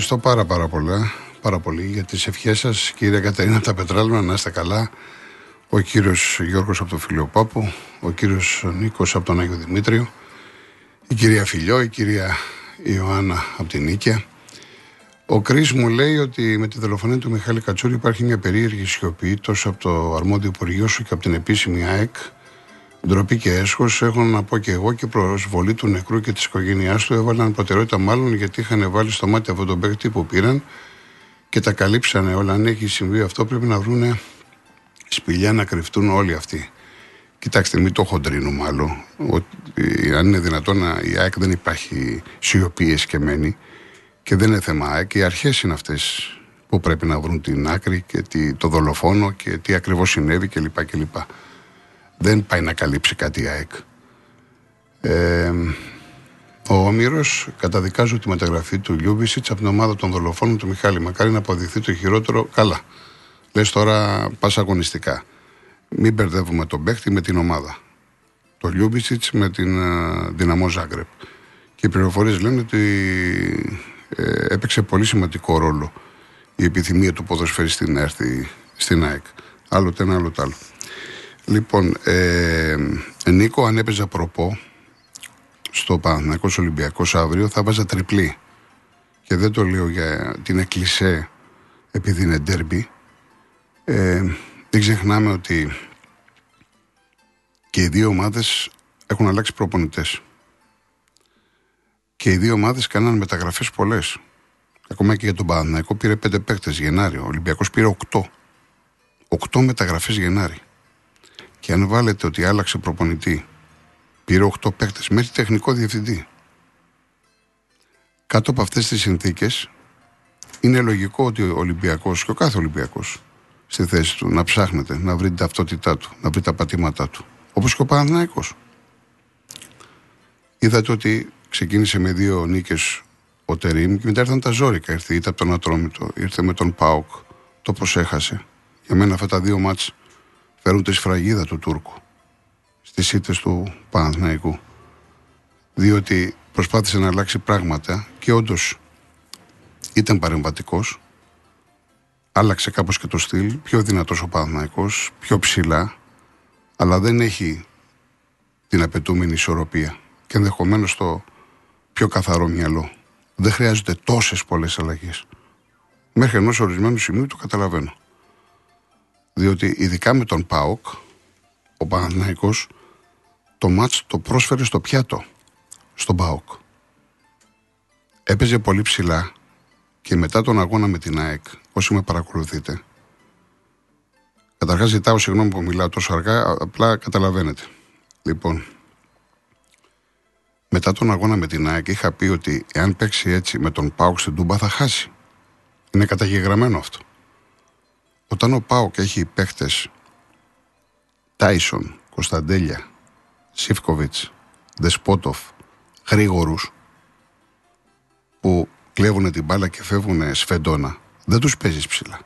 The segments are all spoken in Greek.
συνεχίζουμε. Ευχαριστώ πάρα πάρα πολλά, πάρα πολύ για τις ευχές σας. Κύριε Κατερίνα τα Πετράλμα, να είστε καλά. Ο κύριος Γιώργος από το Φιλιοπάπου, ο κύριος Νίκος από τον Άγιο Δημήτριο, η κυρία Φιλιό, η κυρία Ιωάννα από την Νίκαια. Ο Κρι μου λέει ότι με τη δολοφονία του Μιχάλη Κατσούρη υπάρχει μια περίεργη σιωπή τόσο από το αρμόδιο Υπουργείο σου και από την επίσημη ΑΕΚ Ντροπή και έσχος έχω να πω και εγώ και προσβολή του νεκρού και της οικογένειάς του έβαλαν προτεραιότητα μάλλον γιατί είχαν βάλει στο μάτι αυτόν τον παίκτη που πήραν και τα καλύψανε όλα. Αν έχει συμβεί αυτό, πρέπει να βρουν σπηλιά να κρυφτούν όλοι αυτοί. Κοιτάξτε, μην το χοντρίνουμε άλλο. Ότι, αν είναι δυνατόν, η ΑΕΚ δεν υπάρχει σιωπή εσκεμμένη και δεν είναι θέμα ΑΕΚ. Οι αρχές είναι αυτές που πρέπει να βρουν την άκρη και το δολοφόνο και τι ακριβώς συνέβη κλπ. κλπ δεν πάει να καλύψει κάτι η ΑΕΚ. Ε, ο Όμηρος καταδικάζει τη μεταγραφή του Λιούμπισιτς από την ομάδα των δολοφόνων του Μιχάλη. Μακάρι να αποδειχθεί το χειρότερο. Καλά. Λες τώρα πας αγωνιστικά. Μην μπερδεύουμε τον παίχτη με την ομάδα. Το Λιούμπισιτς με την uh, Ντιναμό Ζάγκρεμπ. Και οι πληροφορίες λένε ότι ε, έπαιξε πολύ σημαντικό ρόλο η επιθυμία του ποδοσφαιριστή να έρθει στην ΑΕΚ. Άλλο το ένα, άλλο το άλλο. Λοιπόν, ε, Νίκο, αν έπαιζα προπό στο Παναθηναϊκός Ολυμπιακός αύριο θα βάζα τριπλή. Και δεν το λέω για την εκκλησέ επειδή είναι ντέρμπι. Ε, δεν ξεχνάμε ότι και οι δύο ομάδες έχουν αλλάξει προπονητές. Και οι δύο ομάδες κάναν μεταγραφές πολλές. Ακόμα και για τον Παναθηναϊκό πήρε πέντε παίκτες Γενάρη. Ο Ολυμπιακός πήρε οκτώ. Οκτώ μεταγραφές Γενάρη. Και αν βάλετε ότι άλλαξε προπονητή, πήρε 8 παίκτες μέχρι τεχνικό διευθυντή. Κάτω από αυτές τις συνθήκες, είναι λογικό ότι ο Ολυμπιακός και ο κάθε Ολυμπιακός στη θέση του να ψάχνεται, να βρει την ταυτότητά του, να βρει τα πατήματά του. Όπως και ο Παναναναϊκός. Είδατε ότι ξεκίνησε με δύο νίκες ο Τερήμ και μετά ήρθαν τα ζώρικα. Ήρθε είτε από τον Ατρόμητο, ήρθε με τον Πάοκ. Το προσέχασε. Για μένα αυτά τα δύο μάτς φέρουν τη σφραγίδα του Τούρκου στις ήττες του Παναθηναϊκού. Διότι προσπάθησε να αλλάξει πράγματα και όντως ήταν παρεμβατικός. Άλλαξε κάπως και το στυλ, πιο δυνατός ο Παναθηναϊκός, πιο ψηλά, αλλά δεν έχει την απαιτούμενη ισορροπία και ενδεχομένως το πιο καθαρό μυαλό. Δεν χρειάζεται τόσες πολλές αλλαγές. Μέχρι ενός ορισμένου σημείου το καταλαβαίνω. Διότι ειδικά με τον ΠΑΟΚ, ο Παναθηναϊκός το μάτς το πρόσφερε στο πιάτο, στον ΠΑΟΚ. Έπαιζε πολύ ψηλά και μετά τον αγώνα με την ΑΕΚ, όσοι με παρακολουθείτε, Καταρχάς, ζητάω συγγνώμη που μιλάω τόσο αργά, απλά καταλαβαίνετε. Λοιπόν, μετά τον αγώνα με την ΑΕΚ είχα πει ότι εάν παίξει έτσι με τον ΠΑΟΚ στην Τούμπα θα χάσει. Είναι καταγεγραμμένο αυτό. Όταν ο Πάοκ έχει παίχτες Τάισον, Κωνσταντέλια, Σίφκοβιτς, Δεσπότοφ, γρήγορους που κλέβουν την μπάλα και φεύγουν σφεντόνα, δεν τους παίζεις ψηλά.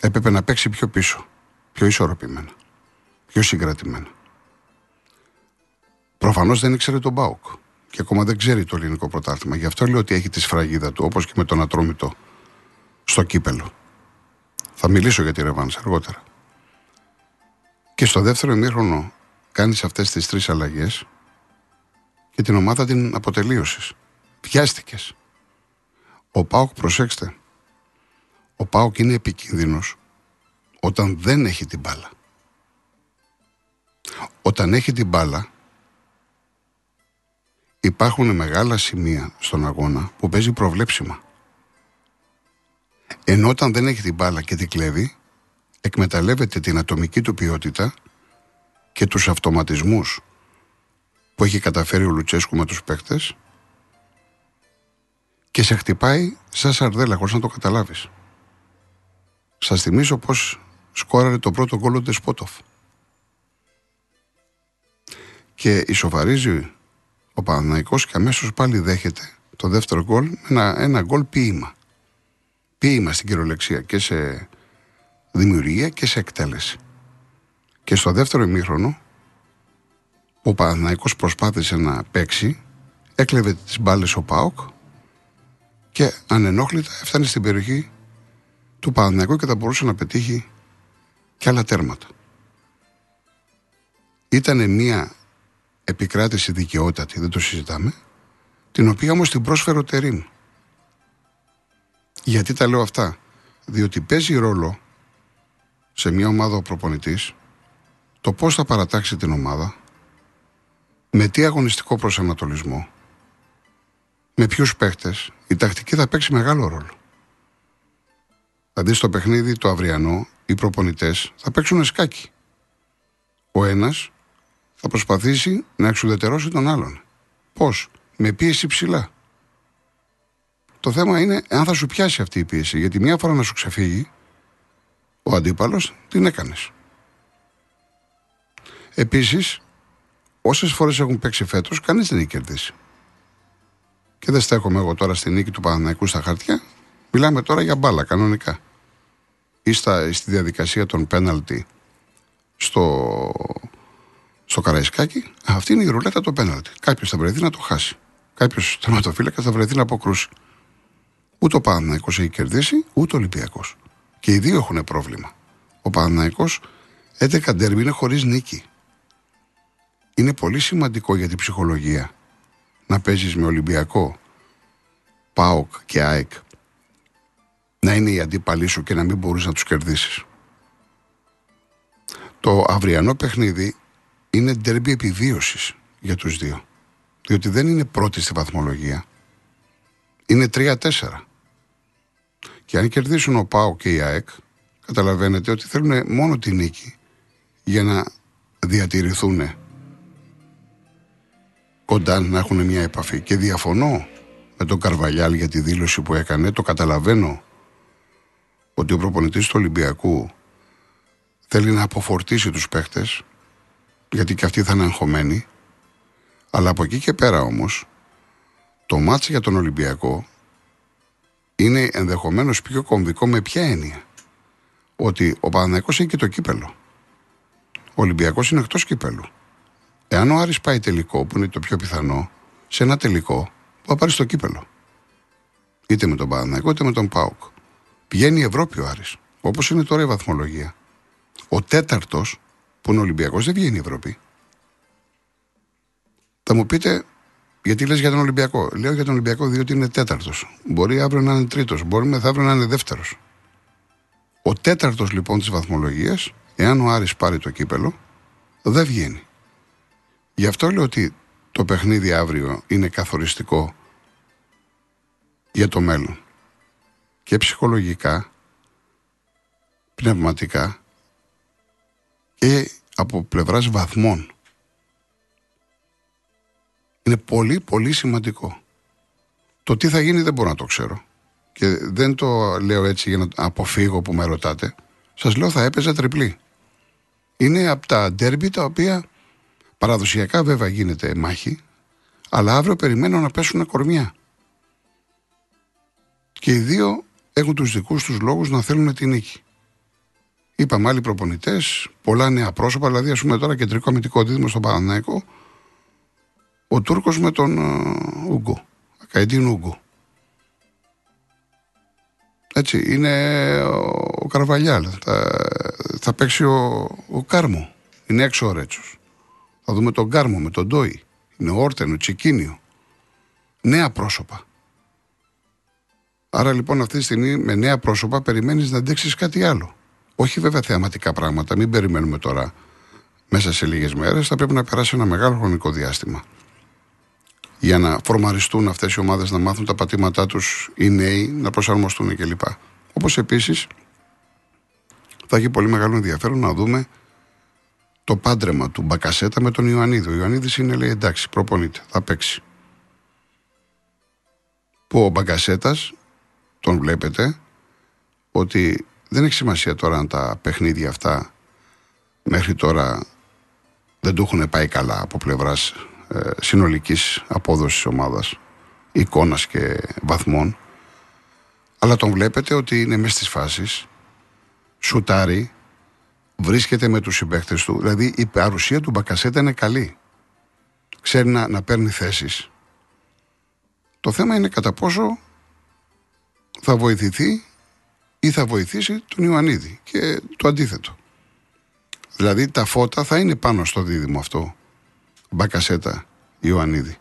Έπρεπε να παίξει πιο πίσω, πιο ισορροπημένα, πιο συγκρατημένα. Προφανώς δεν ήξερε τον Πάοκ και ακόμα δεν ξέρει το ελληνικό πρωτάθλημα. Γι' αυτό λέω ότι έχει τη σφραγίδα του, όπως και με τον Ατρόμητο στο κύπελο. Θα μιλήσω για τη Ρεβάνς αργότερα. Και στο δεύτερο ημίχρονο κάνεις αυτές τις τρεις αλλαγές και την ομάδα την αποτελείωσες. Πιάστηκες. Ο Πάοκ, προσέξτε, ο Πάοκ είναι επικίνδυνος όταν δεν έχει την μπάλα. Όταν έχει την μπάλα υπάρχουν μεγάλα σημεία στον αγώνα που παίζει προβλέψιμα. Ενώ όταν δεν έχει την μπάλα και την κλέβει, εκμεταλλεύεται την ατομική του ποιότητα και τους αυτοματισμούς που έχει καταφέρει ο Λουτσέσκου με τους παίκτες και σε χτυπάει σαν σαρδέλα χωρίς να το καταλάβεις. Σας θυμίζω πως σκόραρε το πρώτο γκολ ο Ντεσπότοφ. Και ισοφαρίζει ο Παναναϊκός και αμέσως πάλι δέχεται το δεύτερο γκολ με ένα, ένα γκολ ποίημα ποίημα στην κυριολεξία και σε δημιουργία και σε εκτέλεση. Και στο δεύτερο ημίχρονο, ο Παναθηναϊκός προσπάθησε να παίξει, έκλεβε τις μπάλες ο ΠΑΟΚ και ανενόχλητα έφτανε στην περιοχή του Παναθηναϊκού και θα μπορούσε να πετύχει και άλλα τέρματα. Ήταν μια επικράτηση δικαιότατη, δεν το συζητάμε, την οποία όμως την πρόσφερε ο Τερίμ. Γιατί τα λέω αυτά; Διότι παίζει ρόλο σε μια ομάδα ο προπονητής το πώς θα παρατάξει την ομάδα, με τι αγωνιστικό προσανατολισμό, με ποιους παίχτες, η τακτική θα παίξει μεγάλο ρόλο. Δηλαδή στο παιχνίδι το αυριανό, οι προπονητές θα παίξουν σκάκι. Ο ένας θα προσπαθήσει να εξουδετερώσει τον άλλον. Πώς, με πίεση ψηλά. Το θέμα είναι αν θα σου πιάσει αυτή η πίεση. Γιατί μια φορά να σου ξεφύγει, ο αντίπαλος την έκανες. Επίσης, όσες φορές έχουν παίξει φέτος, κανείς δεν έχει κερδίσει. Και δεν στέκομαι εγώ τώρα στη νίκη του Παναναϊκού στα χαρτιά. Μιλάμε τώρα για μπάλα κανονικά. Ή στα, στη διαδικασία των πέναλτι στο, στο Καραϊσκάκι. Αυτή είναι η ρουλέτα το πέναλτι. Κάποιος θα βρεθεί να το χάσει. Κάποιος τερματοφύλακα θα βρεθεί να αποκρούσει. Ούτε ο Παναναϊκό έχει κερδίσει, ούτε ο Ολυμπιακός. Και οι δύο έχουν πρόβλημα. Ο Παναναϊκό 11 ντέρμπι είναι χωρίς νίκη. Είναι πολύ σημαντικό για την ψυχολογία να παίζεις με Ολυμπιακό, ΠΑΟΚ και ΑΕΚ να είναι οι αντίπαλοι σου και να μην μπορείς να τους κερδίσεις. Το αυριανό παιχνίδι είναι ντερμπι επιβίωσης για τους δύο. Διότι δεν είναι πρώτη στη βαθμολογία. Είναι 3-4. Και αν κερδίσουν ο ΠΑΟΚ και η ΑΕΚ, καταλαβαίνετε ότι θέλουν μόνο τη νίκη για να διατηρηθούν κοντά να έχουν μια επαφή. Και διαφωνώ με τον Καρβαλιάλ για τη δήλωση που έκανε. Το καταλαβαίνω ότι ο προπονητής του Ολυμπιακού θέλει να αποφορτήσει τους παίχτες γιατί και αυτοί θα είναι αγχωμένοι αλλά από εκεί και πέρα όμως το μάτς για τον Ολυμπιακό είναι ενδεχομένως πιο κομβικό με ποια έννοια; Ότι ο Παναθηναϊκός έχει και το κύπελο ο Ολυμπιακός είναι εκτός κύπελου Εάν ο Άρης πάει τελικό, που είναι το πιο πιθανό, σε ένα τελικό, θα πάρει το κύπελο. Είτε με τον Παναναϊκό, είτε με τον Πάουκ. Πηγαίνει η Ευρώπη ο Άρης. Όπως είναι τώρα η βαθμολογία. Ο τέταρτος, που είναι Ολυμπιακός, δεν βγαίνει η Ευρώπη. Θα μου πείτε, γιατί λες για τον Ολυμπιακό; Λέω για τον Ολυμπιακό διότι είναι τέταρτος. Μπορεί αύριο να είναι τρίτος. Μπορεί μεθαύριο να είναι δεύτερος. Ο τέταρτος λοιπόν της βαθμολογίας, εάν ο Άρης πάρει το κύπελο, δεν βγαίνει. Γι' αυτό λέω ότι το παιχνίδι αύριο είναι καθοριστικό για το μέλλον. Και ψυχολογικά, πνευματικά και από πλευράς βαθμών. Είναι πολύ πολύ σημαντικό. Το τι θα γίνει δεν μπορώ να το ξέρω. Και δεν το λέω έτσι για να αποφύγω που με ρωτάτε. Σας λέω θα έπαιζε τριπλή. Είναι από τα ντέρμπι τα οποία Παραδοσιακά βέβαια γίνεται μάχη, αλλά αύριο περιμένω να πέσουν κορμιά. Και οι δύο έχουν τους δικούς τους λόγους να θέλουν τη νίκη. Είπαμε άλλοι προπονητές, πολλά νέα πρόσωπα, δηλαδή ας πούμε τώρα κεντρικό αμυντικό δίδυμο στον Παναναϊκό, ο Τούρκος με τον uh, Ούγκο, Ακαϊντίν Ούγκο. Έτσι, είναι ο, ο Καρβαλιάλ, θα, θα παίξει ο, ο Κάρμο, είναι έξω ο Ρέτσος. Θα δούμε τον Γκάρμο με τον Ντόι. Είναι ο Όρτεν, ο Τσικίνιο. Νέα πρόσωπα. Άρα λοιπόν αυτή τη στιγμή με νέα πρόσωπα περιμένεις να αντέξεις κάτι άλλο. Όχι βέβαια θεαματικά πράγματα, μην περιμένουμε τώρα μέσα σε λίγες μέρες. Θα πρέπει να περάσει ένα μεγάλο χρονικό διάστημα. Για να φορμαριστούν αυτές οι ομάδες, να μάθουν τα πατήματά τους οι νέοι, να προσαρμοστούν κλπ. Όπως επίσης θα έχει πολύ μεγάλο ενδιαφέρον να δούμε το πάντρεμα του Μπακασέτα με τον Ιωαννίδη. Ο Ιωαννίδης είναι, λέει, εντάξει, προπονείται, θα παίξει. Που ο Μπακασέτας, τον βλέπετε, ότι δεν έχει σημασία τώρα αν τα παιχνίδια αυτά μέχρι τώρα δεν του έχουν πάει καλά από πλευράς ε, συνολικής απόδοσης ομάδας, εικόνας και βαθμών. Αλλά τον βλέπετε ότι είναι μέσα στις φάσεις, σουτάρει, βρίσκεται με τους συμπαίκτες του. Δηλαδή η παρουσία του Μπακασέτα είναι καλή. Ξέρει να, να παίρνει θέσεις. Το θέμα είναι κατά πόσο θα βοηθηθεί ή θα βοηθήσει τον Ιωαννίδη και το αντίθετο. Δηλαδή τα φώτα θα είναι πάνω στο δίδυμο αυτό Μπακασέτα Ιωαννίδη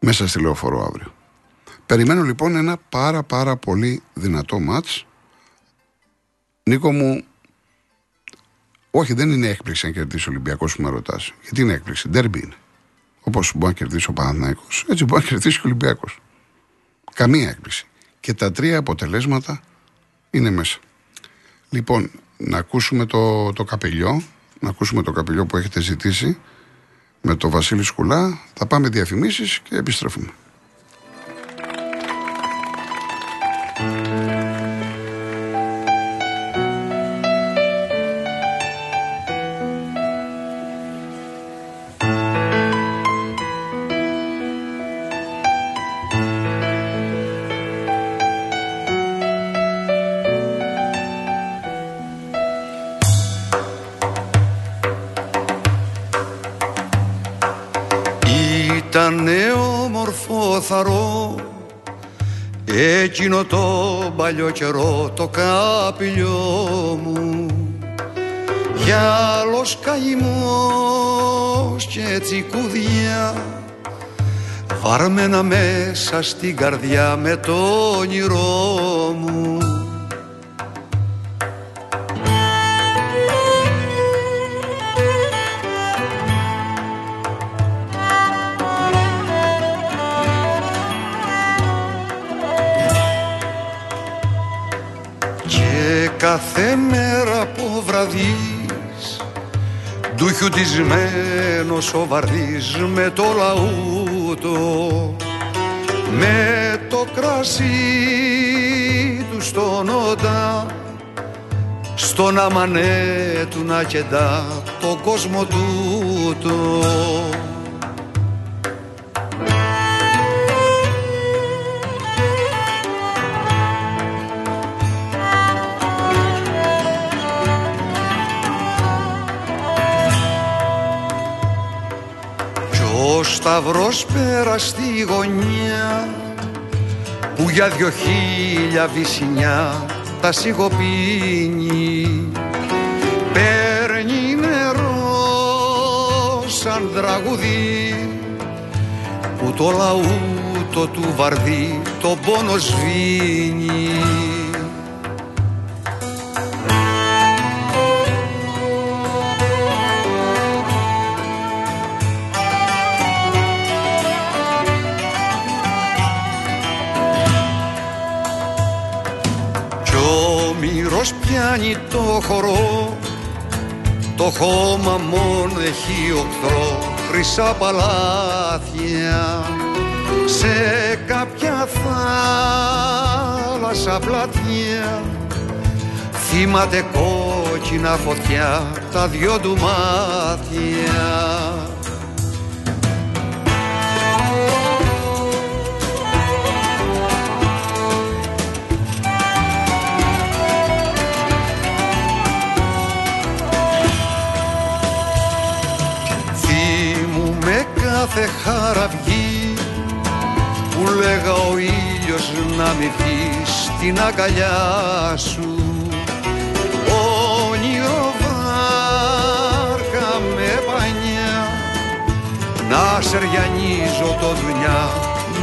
μέσα στη λεωφορώ αύριο. Περιμένω λοιπόν ένα πάρα πάρα πολύ δυνατό μάτς. Νίκο μου, όχι δεν είναι έκπληξη αν κερδίσει ο Ολυμπιακός που με ρωτάς. Γιατί είναι έκπληξη, ντέρμπι είναι. Όπως μπορεί να κερδίσει ο Παναθηναϊκός, έτσι μπορεί να κερδίσει ο Ολυμπιακός. Καμία έκπληξη. Και τα τρία αποτελέσματα είναι μέσα. Λοιπόν, να ακούσουμε το, το καπελιό, να ακούσουμε το καπελιό που έχετε ζητήσει με το Βασίλη Σκουλά. Θα πάμε διαφημίσεις και επιστρέφουμε. Εκείνο το παλιό καιρό το καπηλιό μου. Γυάλος καημός και τσικουδιά βαρμένα μέσα στην καρδιά με το όνειρό κάθε μέρα από βραδείς του χιουτισμένος ο βαρδής με το λαούτο με το κρασί του στον όντα στον αμανέ του να κεντά τον κόσμο τούτο σταυρός πέρας στη γωνιά που για δυο χίλια βυσινιά τα σιγοπίνει. Παίρνει νερό σαν τραγουδί που το λαούτο του βαρδί το πόνο σβήνει πιάνει το χορό; Το χώμα μόνο έχει οχθρό χρυσά παλάθια. Σε κάποια θάλασσα πλατιά θύματε κόκκινα φωτιά τα δυο του μάτια στην αγκαλιά σου. Όνειρο βάρκα με πανιά. Να σεριανίζω το δουλειά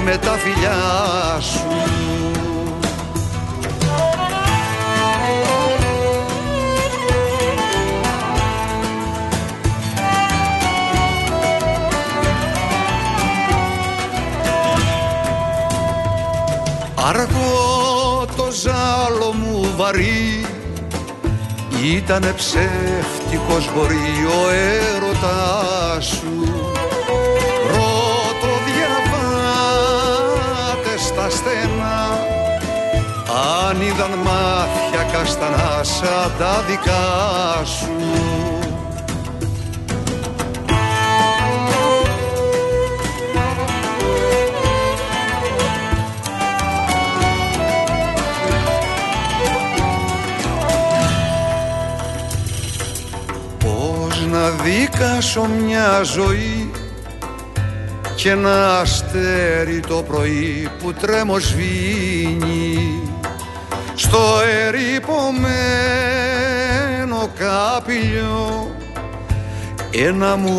με τα φιλιά σου. Αργός το ζάλο μου βαρύ Ήτανε ψεύτικος μπορεί ο έρωτάς σου. Ρώτα διαβάτε στα στενά. Αν είδαν μάτια καστανά σαν τα δικά σου να δίκασω μια ζωή και ένα αστέρι το πρωί που τρέμω σβήνει στο ερυπωμένο καπηλιό ένα μου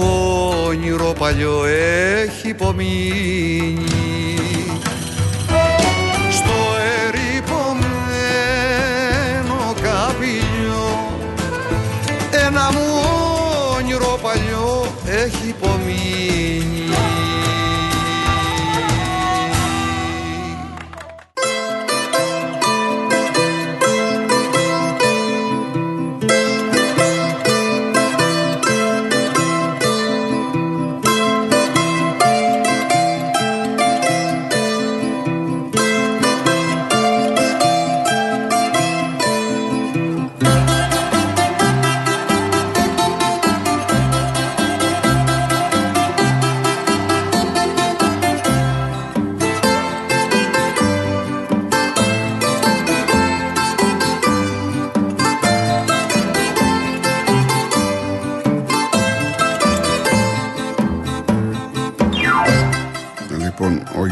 όνειρο παλιό έχει υπομείνει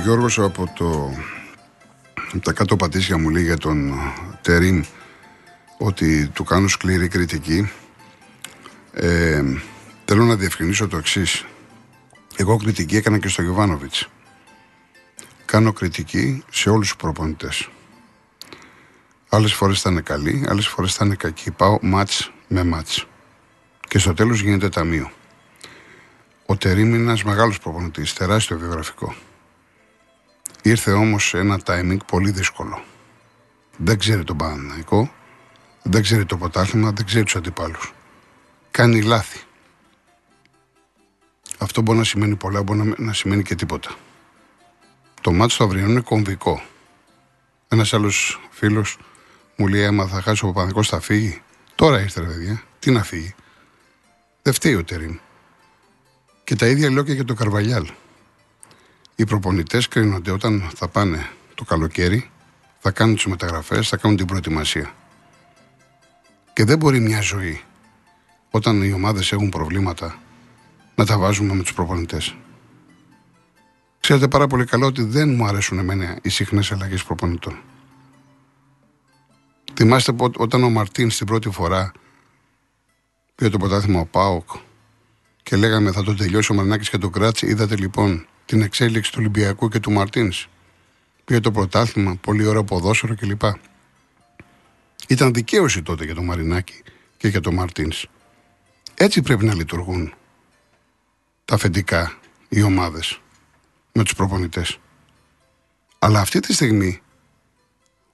Γιώργος από, το, τα κάτω πατήσια μου λέει για τον Τερίμ ότι του κάνω σκληρή κριτική. Ε, θέλω να διευκρινίσω το εξής. Εγώ κριτική έκανα και στο Γιωβάνοβιτς. Κάνω κριτική σε όλους τους προπονητές. Άλλες φορές θα είναι καλή, άλλες φορές θα είναι κακή. Πάω μάτς με μάτς. Και στο τέλος γίνεται ταμείο. Ο Τερίμ είναι ένας μεγάλος προπονητής, τεράστιο βιογραφικό. Ήρθε όμως ένα timing πολύ δύσκολο. Δεν ξέρει τον Παναναϊκό, δεν ξέρει το ποτάθλημα, δεν ξέρει τους αντιπάλους. Κάνει λάθη. Αυτό μπορεί να σημαίνει πολλά, μπορεί να σημαίνει και τίποτα. Το μάτι του αυριανού είναι κομβικό. Ένας άλλος φίλος μου λέει: Άμα θα χάσει ο Παπαδικό, θα φύγει. Τώρα ήρθε, ρε παιδιά. Τι να φύγει. Δεν φταίει ο Τερήμ. Και τα ίδια λέω και για το Καρβαλιάλ. Οι προπονητές κρίνονται όταν θα πάνε το καλοκαίρι, θα κάνουν τις μεταγραφές, θα κάνουν την προετοιμασία. Και δεν μπορεί μια ζωή, όταν οι ομάδες έχουν προβλήματα, να τα βάζουμε με τους προπονητές. Ξέρετε πάρα πολύ καλά ότι δεν μου αρέσουν εμένα οι συχνές αλλαγές προπονητών. Θυμάστε όταν ο Μαρτίν στην πρώτη φορά πήρε το πρωτάθλημα ο Πάοκ και λέγαμε θα το τελειώσει ο Μαρνάκη και το κράτησε. Είδατε λοιπόν την εξέλιξη του Ολυμπιακού και του Μαρτίνς. Πήρε το πρωτάθλημα, πολύ ωραίο ποδόσφαιρο κλπ. Ήταν δικαίωση τότε για τον Μαρινάκη και για τον Μαρτίνς. Έτσι πρέπει να λειτουργούν τα αφεντικά, οι ομάδες με τους προπονητές. Αλλά αυτή τη στιγμή,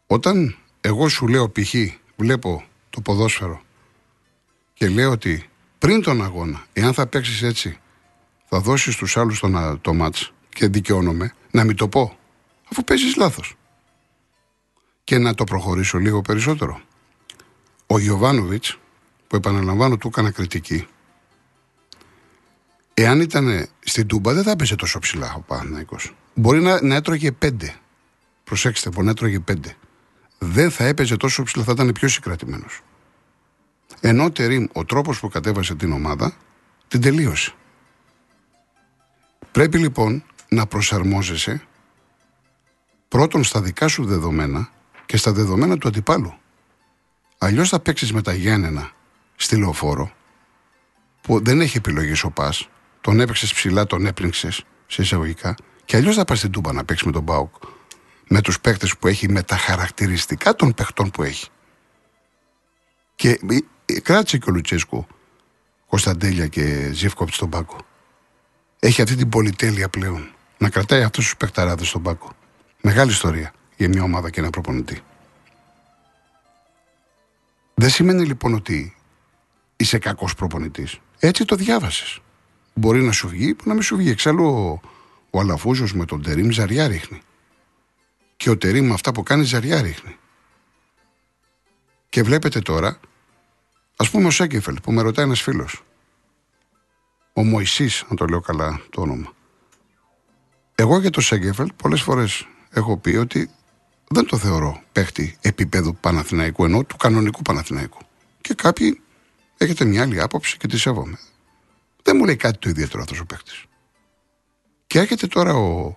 όταν εγώ σου λέω π.χ. βλέπω το ποδόσφαιρο και λέω ότι πριν τον αγώνα, εάν θα παίξεις έτσι, θα δώσεις στου άλλους το, το μάτς και δικαιώνομαι να μην το πω, αφού παίζεις λάθος. Και να το προχωρήσω λίγο περισσότερο. Ο Γιωβάνοβιτς, που επαναλαμβάνω του έκανα κριτική, εάν ήταν στην Τούμπα δεν θα έπαιζε τόσο ψηλά ο Παναθυναϊκό. Μπορεί να, να έτρωγε πέντε. Προσέξτε, μπορεί να έτρωγε πέντε. Δεν θα έπαιζε τόσο ψηλά, θα ήταν πιο συγκρατημένος. Ενώ Τερίμ, ο τρόπος που κατέβασε την ομάδα, την τελείωσε. Πρέπει λοιπόν να προσαρμόζεσαι πρώτον στα δικά σου δεδομένα και στα δεδομένα του αντιπάλου. Αλλιώς θα παίξεις με τα Γιάννενα στη λεωφόρο, που δεν έχει επιλογή ο πας, τον έπαιξες ψηλά, τον έπληξε σε εισαγωγικά, και αλλιώς θα πας στην Τούμπα να παίξεις με τον Μπάουκ. Με τους παίκτες που έχει, με τα χαρακτηριστικά των παιχτών που έχει. Και κράτησε και ο Λουτσέσκου Κωνσταντέλια και Ζήφκοπ στον Πάκο έχει αυτή την πολυτέλεια πλέον. Να κρατάει αυτούς τους παιχταράδες στον πάκο. Μεγάλη ιστορία για μια ομάδα και ένα προπονητή. Δεν σημαίνει λοιπόν ότι είσαι κακός προπονητής. Έτσι το διάβασες. Μπορεί να σου βγει, μπορεί να μην σου βγει. Εξάλλου ο, ο Αλαφούζος με τον Τερήμ ζαριά ρίχνει. Και ο Τερήμ αυτά που κάνει ζαριά ρίχνει. Και βλέπετε τώρα, ας πούμε ο Σέκεφελ που με ρωτάει ένας φίλος, ο Μωυσής, αν το λέω καλά το όνομα. Εγώ για το Σέγκεφελ πολλές φορές έχω πει ότι δεν το θεωρώ παίχτη επίπεδου Παναθηναϊκού ενώ του κανονικού Παναθηναϊκού. Και κάποιοι έχετε μια άλλη άποψη και τη σέβομαι. Δεν μου λέει κάτι το ιδιαίτερο αυτός ο παίχτης. Και έρχεται τώρα ο,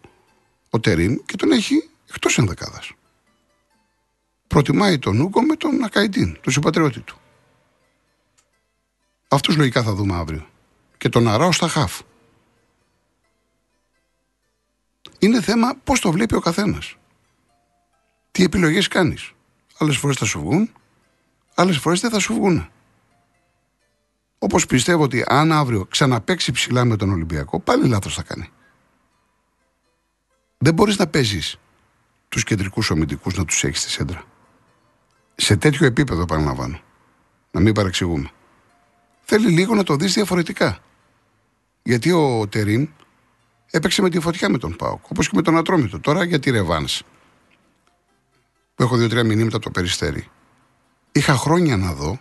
ο Τερίμ και τον έχει εκτός ενδεκάδας. Προτιμάει τον Ούγκο με τον Ακαϊντίν, τον συμπατριώτη του. Αυτούς λογικά θα δούμε αύριο. Και τον Αράο στα χαφ. Είναι θέμα πώς το βλέπει ο καθένας. Τι επιλογές κάνεις. Άλλες φορές θα σου βγουν, άλλες φορές δεν θα σου βγουν. Όπως πιστεύω ότι αν αύριο ξαναπέξει ψηλά με τον Ολυμπιακό, πάλι λάθος θα κάνει. Δεν μπορείς να παίζεις τους κεντρικούς ομιλητικούς να τους έχεις στη σέντρα. Σε τέτοιο επίπεδο, επαναλαμβάνω. Να μην παρεξηγούμε. Θέλει λίγο να το δεις διαφορετικά. Γιατί ο Τερίν έπαιξε με τη φωτιά με τον Πάοκ, όπως και με τον Ατρόμητο. Τώρα για τη Ρεβάνς. Που έχω δύο-τρία μηνύματα από το περιστέρι. Είχα χρόνια να δω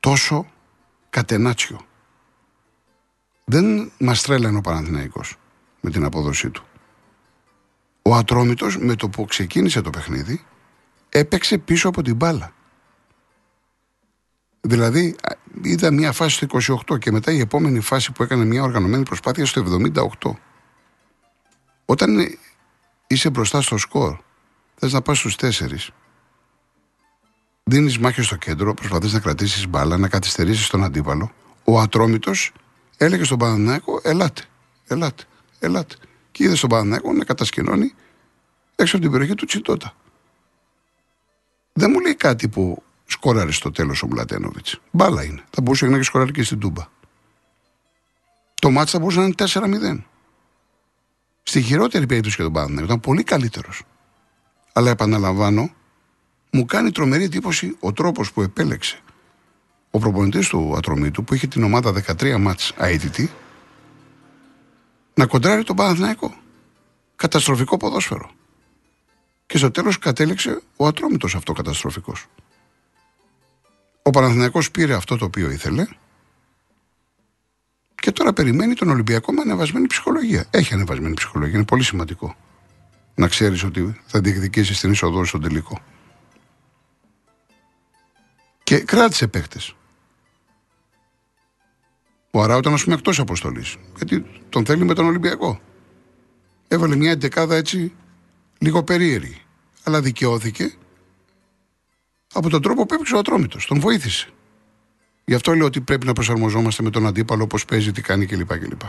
τόσο κατενάτσιο. Δεν μας τρέλανε ο Παναθηναϊκός με την απόδοσή του. Ο Ατρόμητος με το που ξεκίνησε το παιχνίδι έπαιξε πίσω από την μπάλα. Δηλαδή είδα μια φάση στο 28 και μετά η επόμενη φάση που έκανε μια οργανωμένη προσπάθεια στο 78. Όταν είσαι μπροστά στο σκορ, θες να πας στους τέσσερις, δίνεις μάχη στο κέντρο, προσπαθείς να κρατήσεις μπάλα, να καθυστερήσεις τον αντίπαλο, ο Ατρόμητος έλεγε στον Παναναναϊκό, ελάτε, ελάτε, ελάτε. Και είδε στον Παναναναϊκό να κατασκηνώνει έξω από την περιοχή του Τσιτότα. Δεν μου λέει κάτι που σκόραρε στο τέλος ο Μπλατένοβιτ. Μπάλα είναι. Θα μπορούσε να έχει σκοράρει και στην Τούμπα. Το μάτσα θα μπορούσε να είναι 4-0. Στη χειρότερη περίπτωση και τον Παναθηναϊκό ήταν πολύ καλύτερος. Αλλά επαναλαμβάνω, μου κάνει τρομερή εντύπωση ο τρόπος που επέλεξε ο προπονητής του Ατρομήτου που είχε την ομάδα 13 μάτς αίτητη να κοντράρει τον Παναθηναϊκό. Καταστροφικό ποδόσφαιρο. Και στο τέλος κατέληξε ο ατρόμητος αυτό καταστροφικό. Ο Παναθηναϊκός πήρε αυτό το οποίο ήθελε και τώρα περιμένει τον Ολυμπιακό με ανεβασμένη ψυχολογία. Έχει ανεβασμένη ψυχολογία, είναι πολύ σημαντικό. Να ξέρεις ότι θα διεκδικήσει την είσοδο στον τελικό. Και κράτησε παίχτε. Ο Αράου ήταν ας πούμε εκτός αποστολής. Γιατί τον θέλει με τον Ολυμπιακό. Έβαλε μια εντεκάδα έτσι λίγο περίεργη. Αλλά δικαιώθηκε από τον τρόπο που έπαιξε ο Ατρόμητος. Τον βοήθησε. Γι' αυτό λέω ότι πρέπει να προσαρμοζόμαστε με τον αντίπαλο, όπως παίζει, τι κάνει κλπ. κλπ.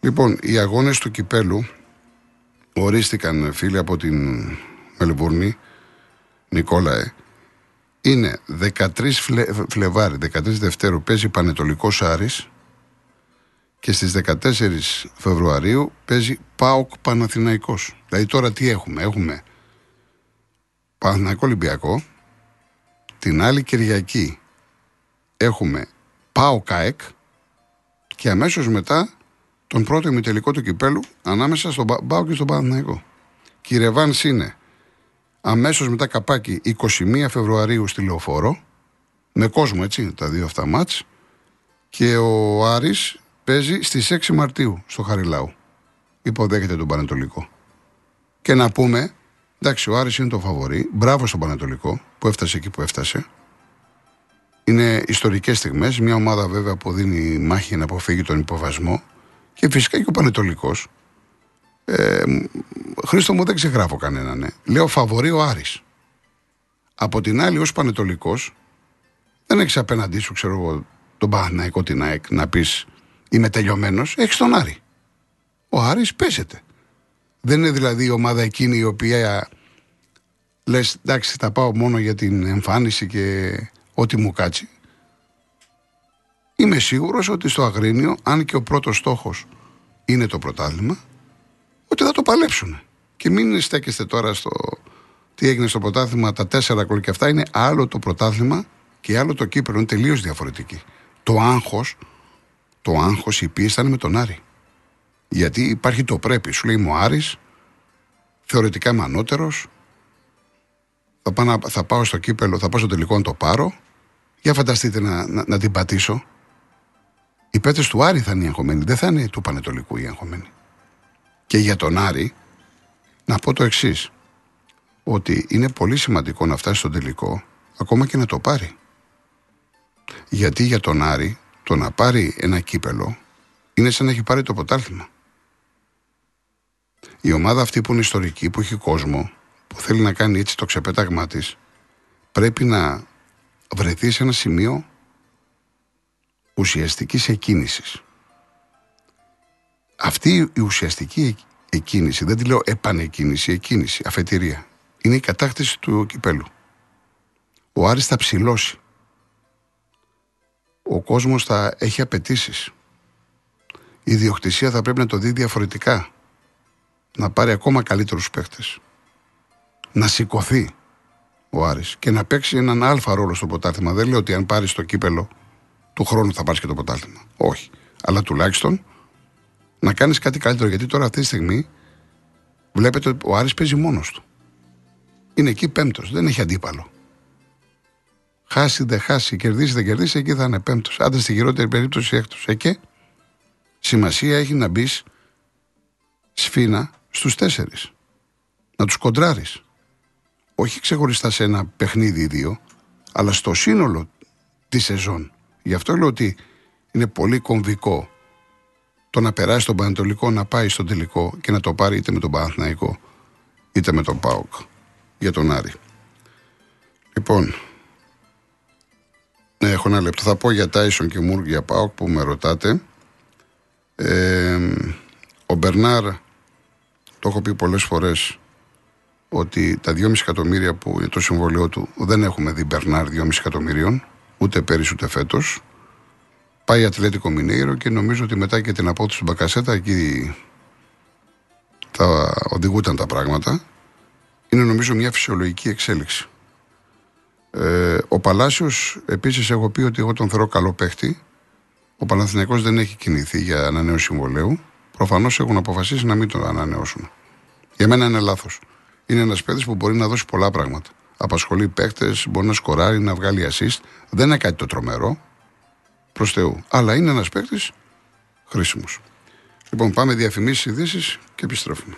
Λοιπόν, οι αγώνες του κυπέλου ορίστηκαν φίλοι από την Μελβούρνη, Νικόλαε. Είναι 13 Φλε... Φλεβάρι, 13 Δευτέρου παίζει Πανετολικός Άρης και στις 14 Φεβρουαρίου παίζει ΠΑΟΚ Παναθηναϊκός. Δηλαδή τώρα τι έχουμε, έχουμε Παναθηναϊκό Ολυμπιακό, την άλλη Κυριακή έχουμε ΠΑΟΚ ΑΕΚ και αμέσως μετά τον πρώτο ημιτελικό του κυπέλου ανάμεσα στον ΠΑΟΚ και στον Παναθηναϊκό. Και η Ρεβάνς είναι αμέσως μετά καπάκι 21 Φεβρουαρίου στη Λεωφόρο με κόσμο έτσι τα δύο αυτά μάτς και ο Άρης παίζει στις 6 Μαρτίου στο Χαριλάου. Υποδέχεται τον Πανετολικό. Και να πούμε, εντάξει, ο Άρης είναι το φαβορή. Μπράβο στον Πανετολικό που έφτασε εκεί που έφτασε. Είναι ιστορικές στιγμές. Μια ομάδα βέβαια που δίνει μάχη να αποφύγει τον υποβασμό. Και φυσικά και ο Πανετολικός. Ε, Χρήστο μου δεν ξεγράφω κανέναν. Ναι. Λέω φαβορή ο Άρης. Από την άλλη, ως Πανετολικός, δεν έχεις απέναντί σου, ξέρω εγώ, τον Παναθηναϊκό την ΑΕΚ να πεις είμαι τελειωμένος, έχεις τον Άρη. Ο Άρης παίζεται. Δεν είναι δηλαδή η ομάδα εκείνη η οποία λες, εντάξει, θα πάω μόνο για την εμφάνιση και ό,τι μου κάτσει. Είμαι σίγουρος ότι στο Αγρίνιο, αν και ο πρώτος στόχος είναι το πρωτάθλημα, ότι θα το παλέψουν. Και μην στέκεστε τώρα στο τι έγινε στο πρωτάθλημα, τα τέσσερα γκολ και αυτά είναι άλλο το πρωτάθλημα και άλλο το κύπελο. Είναι τελείως διαφορετική. Το άγχος το άγχος, η πίεση ήταν με τον Άρη. Γιατί υπάρχει το πρέπει. Σου λέει μου Άρης, θεωρητικά είμαι ανώτερος, θα, πάω, θα πάω στο κύπελο, θα πάω στο τελικό να το πάρω. Για φανταστείτε να, να, να την πατήσω. Οι πέτρε του Άρη θα είναι οι εγχωμένοι, δεν θα είναι του Πανετολικού οι εγχωμένοι. Και για τον Άρη, να πω το εξής. Ότι είναι πολύ σημαντικό να φτάσει στο τελικό, ακόμα και να το πάρει. Γιατί για τον Άρη το να πάρει ένα κύπελο Είναι σαν να έχει πάρει το ποτάλθημα. Η ομάδα αυτή που είναι ιστορική, που έχει κόσμο, που θέλει να κάνει έτσι το ξεπέταγμά της, πρέπει να βρεθεί σε ένα σημείο ουσιαστικής εκκίνησης. Αυτή η ουσιαστική εκκίνηση, δεν τη λέω επανεκκίνηση, εκκίνηση, αφετηρία, είναι η κατάκτηση του κυπέλου. Ο Άρης θα ψηλώσει. Ο κόσμος θα έχει απαιτήσεις. Η ιδιοκτησία θα πρέπει να το δει διαφορετικά. Να πάρει ακόμα καλύτερους παίχτες. Να σηκωθεί ο Άρης και να παίξει έναν αλφα ρόλο στο ποτάθλημα. Δεν λέω ότι αν πάρεις το κύπελο του χρόνου θα πάρεις και το ποτάθλημα. Όχι. Αλλά τουλάχιστον να κάνεις κάτι καλύτερο. Γιατί τώρα αυτή τη στιγμή βλέπετε ότι ο Άρης παίζει μόνος του. Είναι εκεί πέμπτος. Δεν έχει αντίπαλο. Χάσει, δεν χάσει, κερδίσει, δεν κερδίσει, εκεί θα είναι πέμπτος. Άντε στη χειρότερη περίπτωση έκτος. Εκεί σημασία έχει να μπεις σφίνα στους τέσσερις. Να τους κοντράρεις. Όχι ξεχωριστά σε ένα παιχνίδι ή δύο, αλλά στο σύνολο της σεζόν. Γι' αυτό λέω ότι είναι πολύ κομβικό το να περάσει τον Πανατολικό να πάει στον τελικό και να το πάρει είτε με τον Παναθηναϊκό είτε με τον ΠΑΟΚ για τον Άρη. Λοιπόν, ναι, έχω ένα λεπτό. Θα πω για Τάισον και Μούργκ για ΠΑΟΚ που με ρωτάτε. Ε, ο Μπερνάρ, το έχω πει πολλές φορές, ότι τα 2,5 εκατομμύρια που είναι το συμβολίο του δεν έχουμε δει Μπερνάρ 2,5 εκατομμυρίων, ούτε πέρυσι ούτε φέτος πάει Ατλέτικο Μινέιρο και νομίζω ότι μετά και την απόδοση του Μπακασέτα εκεί θα οδηγούταν τα πράγματα. Είναι νομίζω μια φυσιολογική εξέλιξη. Ε, ο Παλάσιος, επίσης, έχω πει ότι εγώ τον θεωρώ καλό παίχτη. Ο Παναθηναϊκός δεν έχει κινηθεί για ανανέωση συμβολέου. Προφανώς έχουν αποφασίσει να μην τον ανανεώσουν. Για μένα είναι λάθος. Είναι ένας παίχτη που μπορεί να δώσει πολλά πράγματα. Απασχολεί παίχτε, μπορεί να σκοράρει, να βγάλει assist. Δεν είναι κάτι το τρομερό προς Θεού. Αλλά είναι ένας παίκτης χρήσιμος. Λοιπόν, πάμε διαφημίσεις ειδήσεις και επιστρέφουμε.